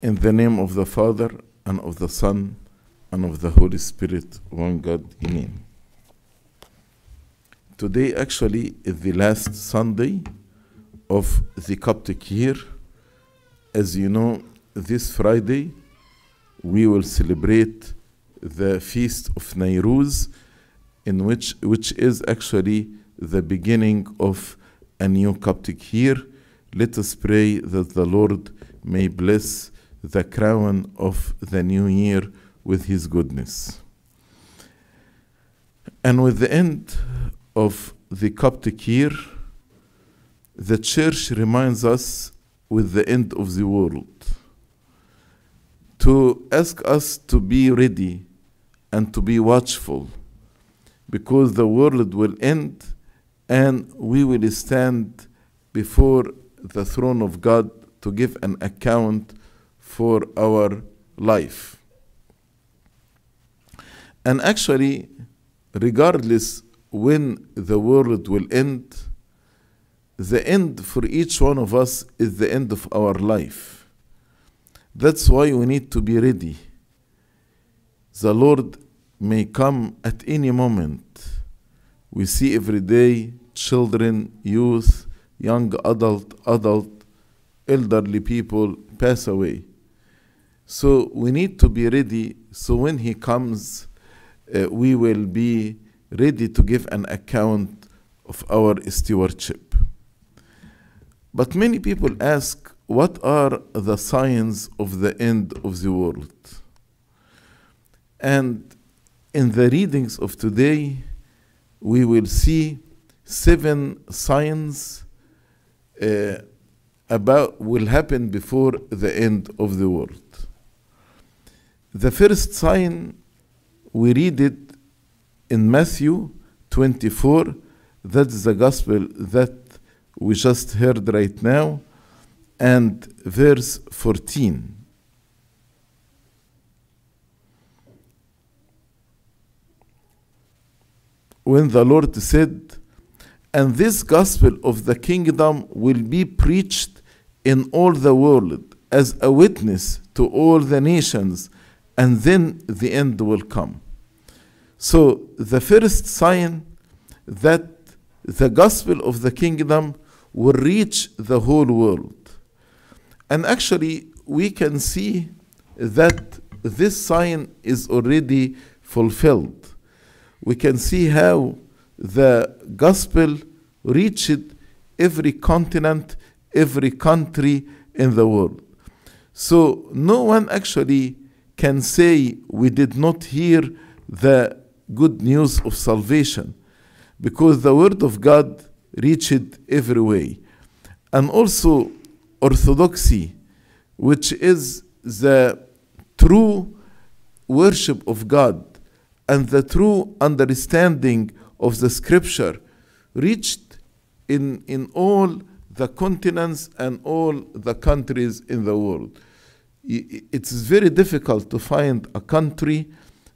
In the name of the Father, and of the Son, and of the Holy Spirit, one God, Amen. Today actually is the last Sunday of the Coptic year. As you know, this Friday we will celebrate the feast of Nairuz, in which which is actually the beginning of a new Coptic year. Let us pray that the Lord may bless the crown of the new year with his goodness. And with the end of the Coptic year, the church reminds us with the end of the world to ask us to be ready and to be watchful because the world will end and we will stand before the throne of God to give an account for our life. And actually, regardless when the world will end, the end for each one of us is the end of our life. That's why we need to be ready. The Lord may come at any moment. We see every day children, youth, young adult, adult, elderly people pass away. So we need to be ready so when He comes, uh, we will be ready to give an account of our stewardship. But many people ask, what are the signs of the end of the world? And in the readings of today, we will see seven signs uh, about will happen before the end of the world. The first sign we read it in Matthew 24. That's the gospel that we just heard right now, and verse 14. When the Lord said, And this gospel of the kingdom will be preached in all the world as a witness to all the nations, and then the end will come. So, the first sign that the gospel of the kingdom will reach the whole world. And actually, we can see that this sign is already fulfilled. We can see how the gospel reached every continent, every country in the world. So, no one actually can say we did not hear the good news of salvation because the word of God reached every way. And also, orthodoxy, which is the true worship of God and the true understanding of the scripture, reached in, in all the continents and all the countries in the world. It's very difficult to find a country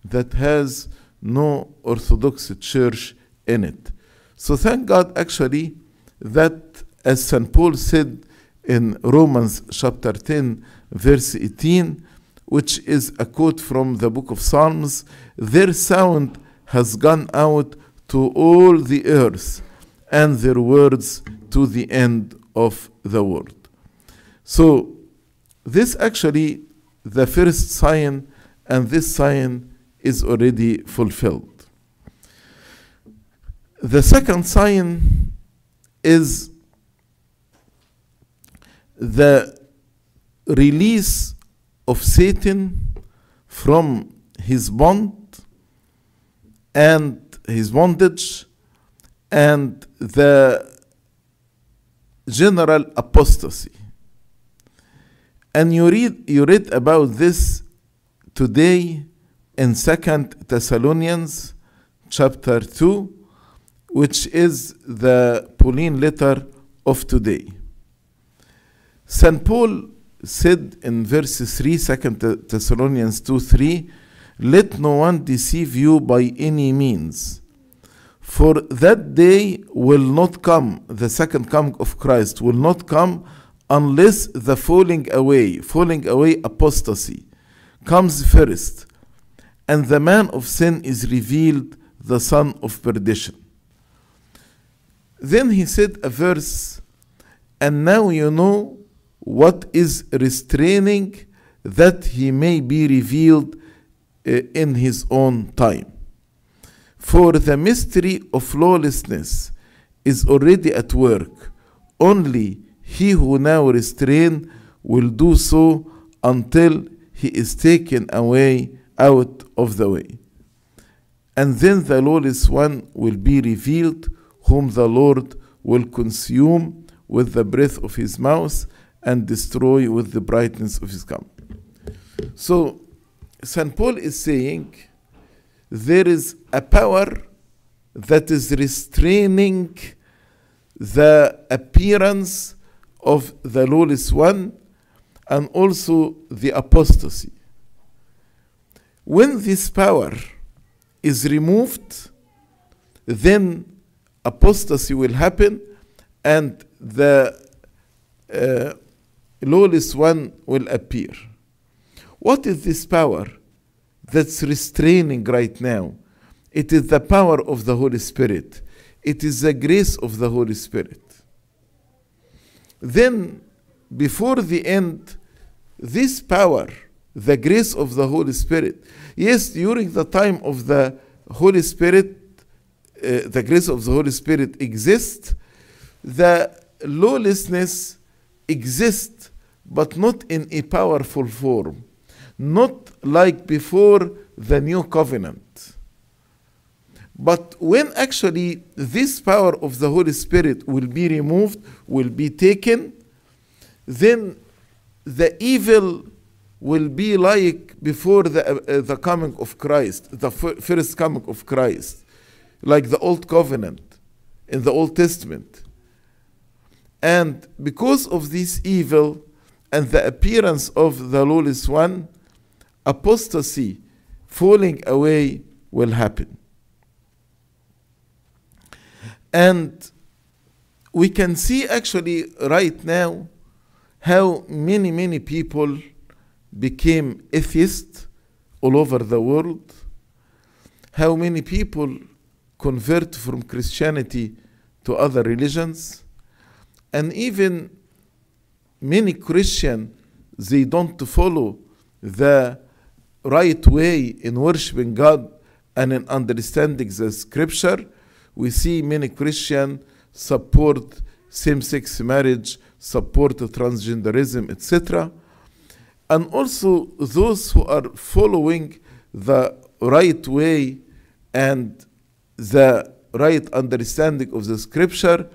that has no Orthodox church in it. So thank God actually that as St. Paul said in Romans chapter 10 verse 18 which is a quote from the book of Psalms their sound has gone out to all the earth and their words to the end of the world. So this actually the first sign and this sign is already fulfilled. The second sign is the release of Satan from his bond and his bondage and the general apostasy. And you read you read about this today in Second Thessalonians chapter 2 which is the Pauline letter of today. St. Paul said in verse 3, 2 Thessalonians 2 3, Let no one deceive you by any means, for that day will not come, the second coming of Christ will not come unless the falling away, falling away apostasy, comes first, and the man of sin is revealed, the son of perdition. Then he said a verse, and now you know what is restraining that he may be revealed uh, in his own time. For the mystery of lawlessness is already at work. Only he who now restrain will do so until he is taken away out of the way. And then the lawless one will be revealed, whom the Lord will consume with the breath of his mouth and destroy with the brightness of his coming. So, St. Paul is saying there is a power that is restraining the appearance of the lawless one and also the apostasy. When this power is removed, then apostasy will happen and the uh, lawless one will appear. What is this power that's restraining right now? It is the power of the Holy Spirit. It is the grace of the Holy Spirit. Then, before the end, this power, the grace of the Holy Spirit, yes, during the time of the Holy Spirit, uh, the grace of the Holy Spirit exists, the lawlessness exists, but not in a powerful form, not like before the new covenant. But when actually this power of the Holy Spirit will be removed, will be taken, then the evil will be like before the, uh, the coming of Christ, the f- first coming of Christ, like the Old Covenant in the Old Testament. And because of this evil and the appearance of the lawless one, apostasy, falling away, will happen. And we can see actually right now how many, many people became atheists all over the world, how many people convert from Christianity to other religions, and even many Christians they don't follow the right way in worshiping God and in understanding the scripture. We see many Christians support same-sex marriage, support transgenderism, etc. And also those who are following the right way and the right understanding of the scripture,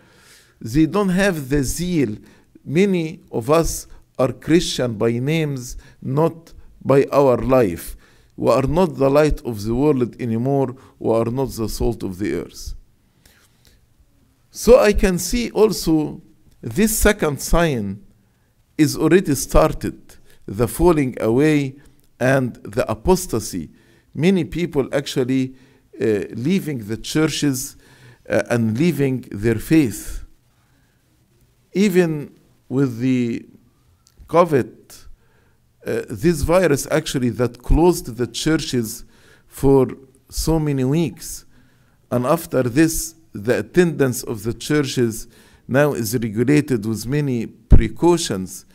they don't have the zeal. Many of us are Christian by names, not by our life. We are not the light of the world anymore. We are not the salt of the earth. So I can see also this second sign is already started the falling away and the apostasy. Many people actually uh, leaving the churches uh, and leaving their faith. Even with the COVID, uh, this virus actually that closed the churches for so many weeks. And after this, the attendance of the churches now is regulated with many precautions.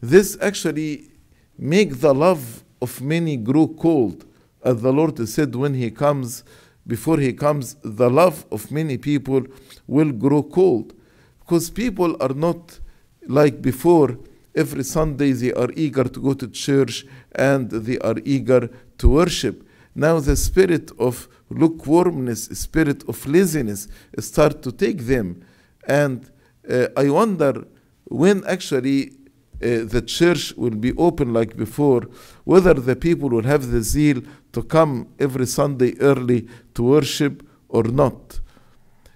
This actually make the love of many grow cold. As the Lord said, when He comes, before He comes, the love of many people will grow cold. Because people are not like before. Every Sunday they are eager to go to church and they are eager to worship. Now the spirit of lukewarmness, spirit of laziness start to take them. And uh, I wonder when actually uh, the church will be open like before, whether the people will have the zeal to come every Sunday early to worship or not.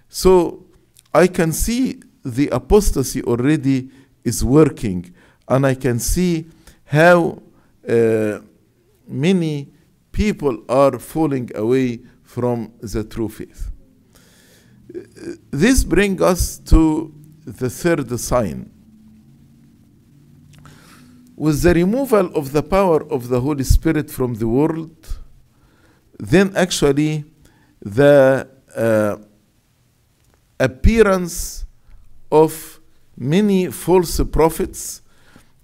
So I can see the apostasy already is working, and I can see how uh, many people are falling away from the true faith. This brings us to the third sign. with the removal of the power of the Holy Spirit from the world, then actually the uh, appearance of many false prophets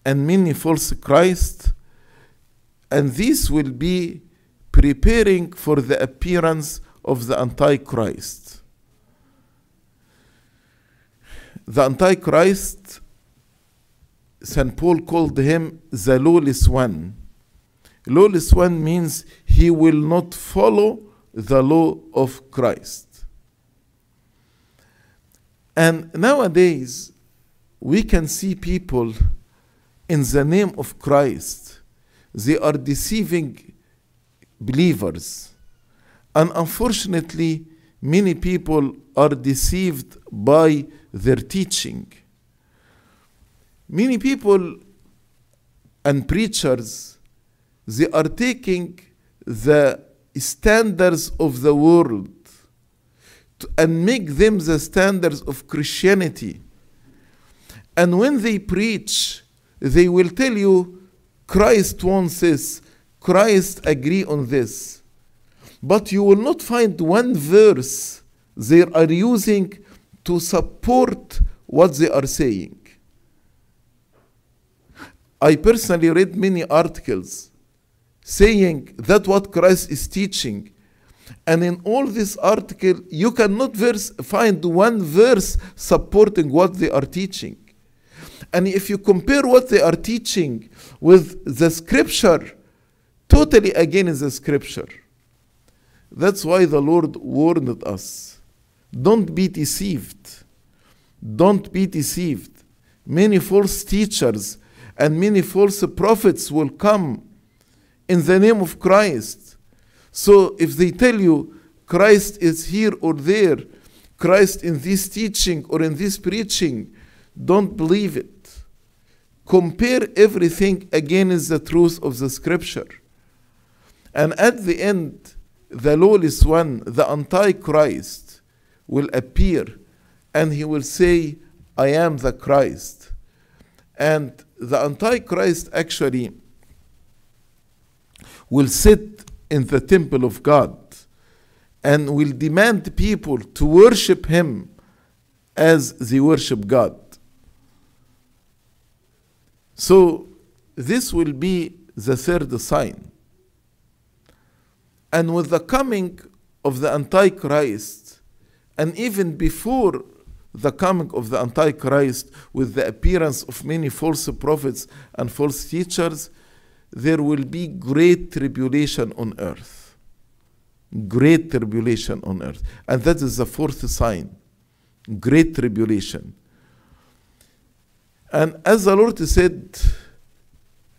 and many false Christ, and this will be preparing for the appearance of the Antichrist. The Antichrist, St. Paul called him the lawless one. Lawless one means he will not follow the law of Christ. And nowadays, we can see people in the name of Christ, they are deceiving believers. And unfortunately, many people are deceived by their teaching. Many people and preachers, they are taking the standards of the world to, and make them the standards of Christianity. And when they preach, they will tell you Christ wants this, Christ agree on this. But you will not find one verse they are using to support what they are saying. I personally read many articles saying that what Christ is teaching. And in all this article, you cannot verse, find one verse supporting what they are teaching. And if you compare what they are teaching with the scripture, totally against the scripture. That's why the Lord warned us. Don't be deceived. Don't be deceived. Many false teachers and many false prophets will come in the name of Christ. So if they tell you Christ is here or there, Christ in this teaching or in this preaching, don't believe it. Compare everything against the truth of the scripture. And at the end, the lawless one, the Antichrist, will appear and he will say, I am the Christ. And the Antichrist actually will sit in the temple of God and will demand people to worship him as they worship God. So, this will be the third sign. And with the coming of the Antichrist, and even before the coming of the Antichrist, with the appearance of many false prophets and false teachers, there will be great tribulation on earth. Great tribulation on earth. And that is the fourth sign. Great tribulation. And as the Lord said,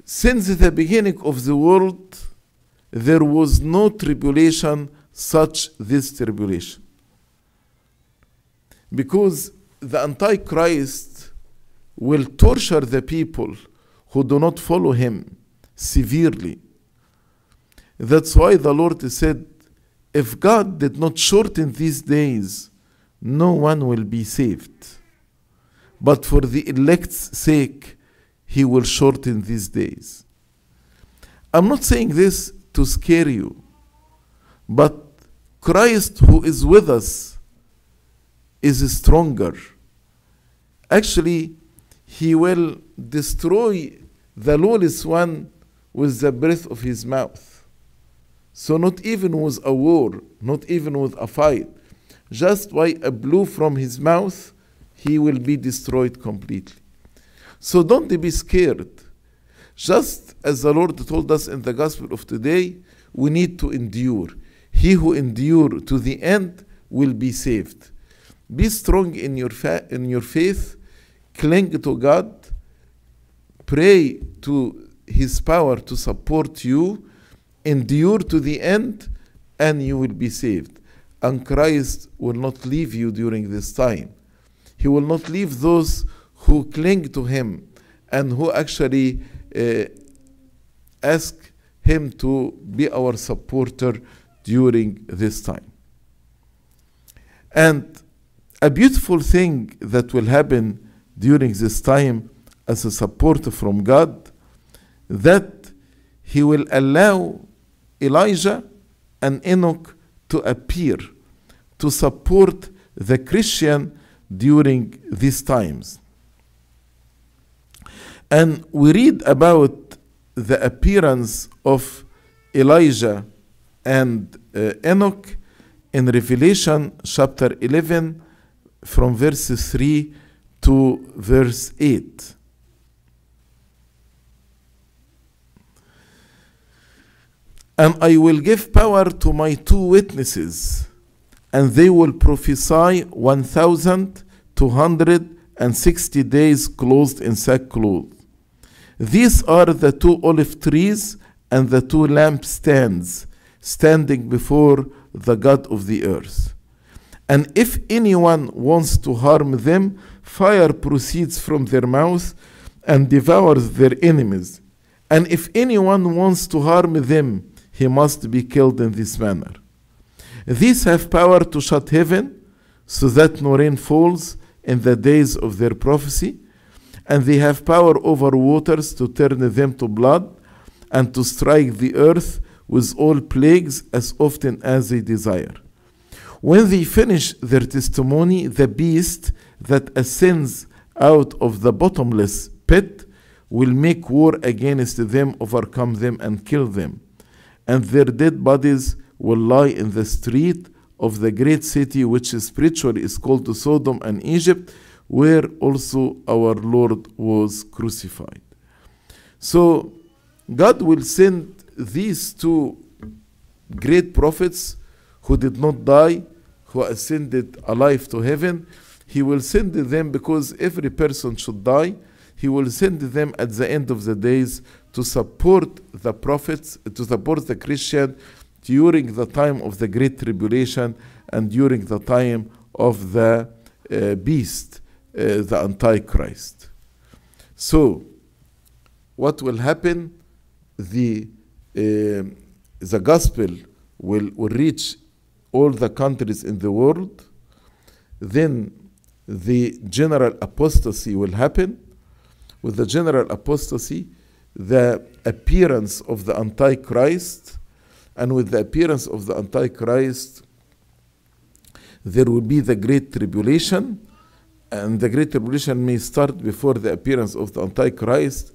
since the beginning of the world, there was no tribulation such this tribulation. Because the Antichrist will torture the people who do not follow him severely. That's why the Lord said, if God did not shorten these days, no one will be saved. But for the elect's sake, He will shorten these days. I'm not saying this to scare you, but Christ who is with us is stronger. Actually, He will destroy the lawless one with the breath of His mouth. So, not even with a war, not even with a fight, just by a blow from His mouth, He will be destroyed completely. So, don't be scared. Just as the Lord told us in the gospel of today, we need to endure. He who endure to the end will be saved. Be strong in your, fa- in your faith, cling to God, pray to His power to support you, endure to the end, and you will be saved. And Christ will not leave you during this time. He will not leave those who cling to Him and who actually Uh, ask Him to be our supporter during this time. And a beautiful thing that will happen during this time as a support from God that he will allow Elijah and Enoch to appear to support the Christian during these times. And we read about the appearance of Elijah and uh, Enoch in Revelation chapter 11 from verse 3 to verse 8. And I will give power to my two witnesses, and they will prophesy 1,260 days clothed in sackcloth. These are the two olive trees and the two lampstands standing before the God of the earth. And if anyone wants to harm them, fire proceeds from their mouth and devours their enemies. And if anyone wants to harm them, he must be killed in this manner. These have power to shut heaven so that no rain falls in the days of their prophecy, and they have power over waters to turn them to blood and to strike the earth with all plagues as often as they desire. When they finish their testimony, the beast that ascends out of the bottomless pit will make war against them, overcome them, and kill them. And their dead bodies will lie in the street of the great city, which spiritually is called Sodom and Egypt, where also our Lord was crucified. So, God will send these two great prophets who did not die, who ascended alive to heaven. He will send them because every person should die. He will send them at the end of the days to support the prophets, to support the Christian during the time of the Great Tribulation and during the time of the uh, beast, the Antichrist. So, what will happen? The, uh, the gospel will, will reach all the countries in the world. Then the general apostasy will happen. With the general apostasy, the appearance of the Antichrist, and with the appearance of the Antichrist, there will be the Great Tribulation, and the Great Tribulation may start before the appearance of the Antichrist,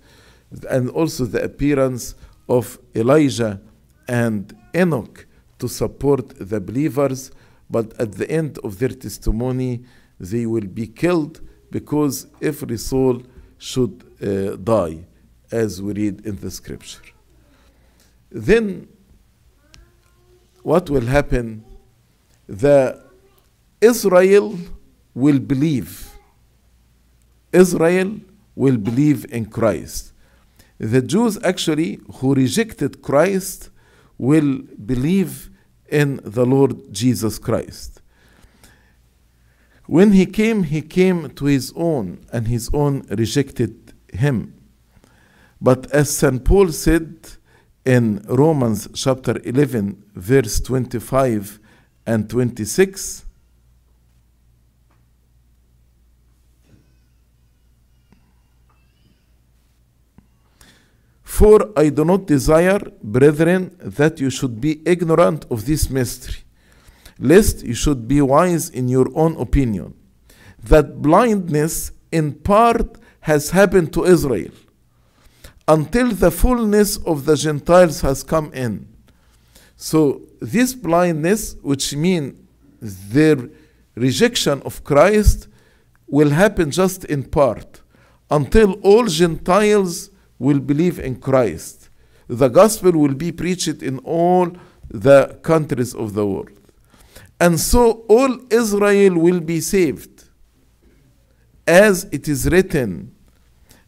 and also the appearance of Elijah and Enoch to support the believers, but at the end of their testimony, they will be killed because every soul should uh, die, as we read in the scripture. Then, what will happen? The Israel will believe. Israel will believe in Christ. The Jews actually who rejected Christ will believe in the Lord Jesus Christ. When he came, he came to his own, and his own rejected him. But as St. Paul said in Romans chapter 11, verse 25 and 26, For I do not desire, brethren, that you should be ignorant of this mystery, lest you should be wise in your own opinion, that blindness in part has happened to Israel, until the fullness of the Gentiles has come in. So, this blindness, which means their rejection of Christ, will happen just in part, until all Gentiles will believe in Christ. The gospel will be preached in all the countries of the world. And so all Israel will be saved. As it is written,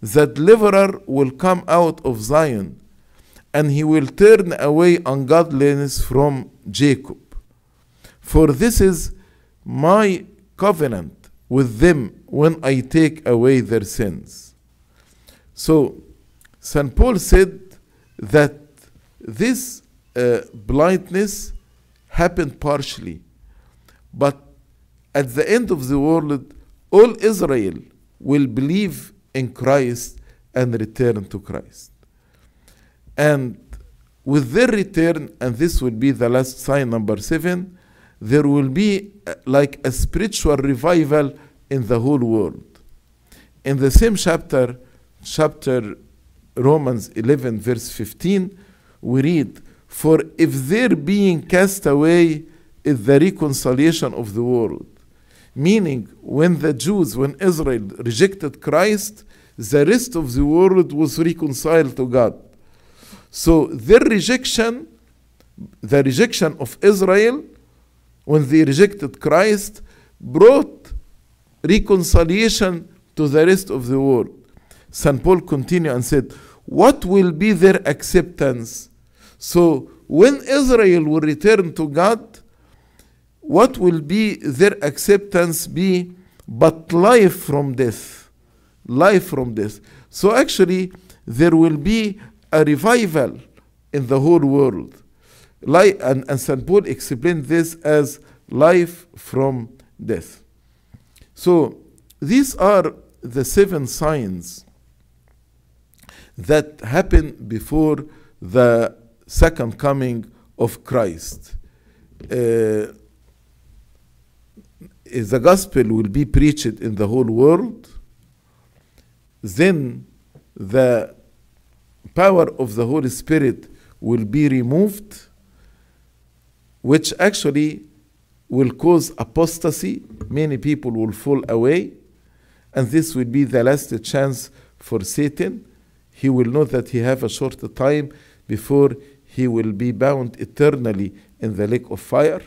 the deliverer will come out of Zion, and he will turn away ungodliness from Jacob. For this is my covenant with them when I take away their sins. So, St. Paul said that this uh, blindness happened partially, but at the end of the world, all Israel will believe in Christ and return to Christ. And with their return, and this will be the last sign, number seven, there will be uh, like a spiritual revival in the whole world. In the same chapter, chapter Romans 11, verse 15, we read, For if their being cast away is the reconciliation of the world, meaning when the Jews, when Israel rejected Christ, the rest of the world was reconciled to God. So their rejection, the rejection of Israel, when they rejected Christ, brought reconciliation to the rest of the world. St. Paul continued and said, What will be their acceptance? So when Israel will return to God, what will be their acceptance be but life from death? Life from death. So actually, there will be a revival in the whole world. And, and St. Paul explained this as life from death. So these are the seven signs that happened before the second coming of Christ. Uh, the gospel will be preached in the whole world, then the power of the Holy Spirit will be removed, which actually will cause apostasy. Many people will fall away, and this will be the last chance for Satan. He will know that he have a short time before he will be bound eternally in the lake of fire.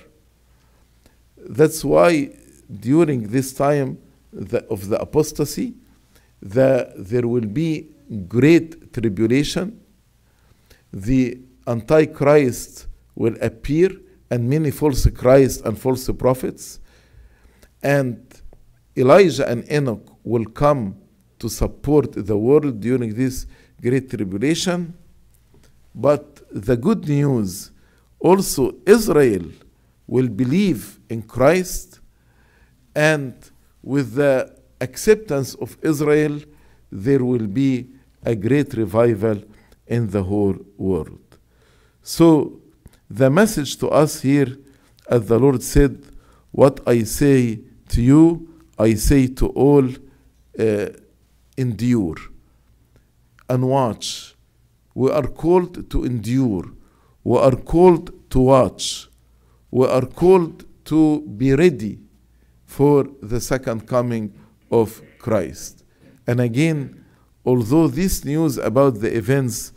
That's why during this time the, of the apostasy, the, there will be great tribulation. The Antichrist will appear, and many false Christ and false prophets. And Elijah and Enoch will come to support the world during this great tribulation. But the good news also, Israel will believe in Christ, and with the acceptance of Israel, there will be a great revival in the whole world. So, the message to us here, as the Lord said, What I say to you, I say to all, uh, endure and watch. We are called to endure. We are called to watch. We are called to be ready for the second coming of Christ. And again, although this news about the events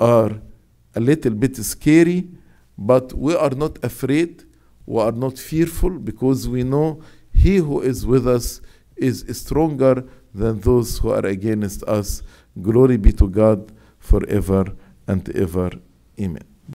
are a little bit scary, but we are not afraid, we are not fearful because we know He who is with us is stronger than those who are against us. Glory be to God forever and ever. Amen.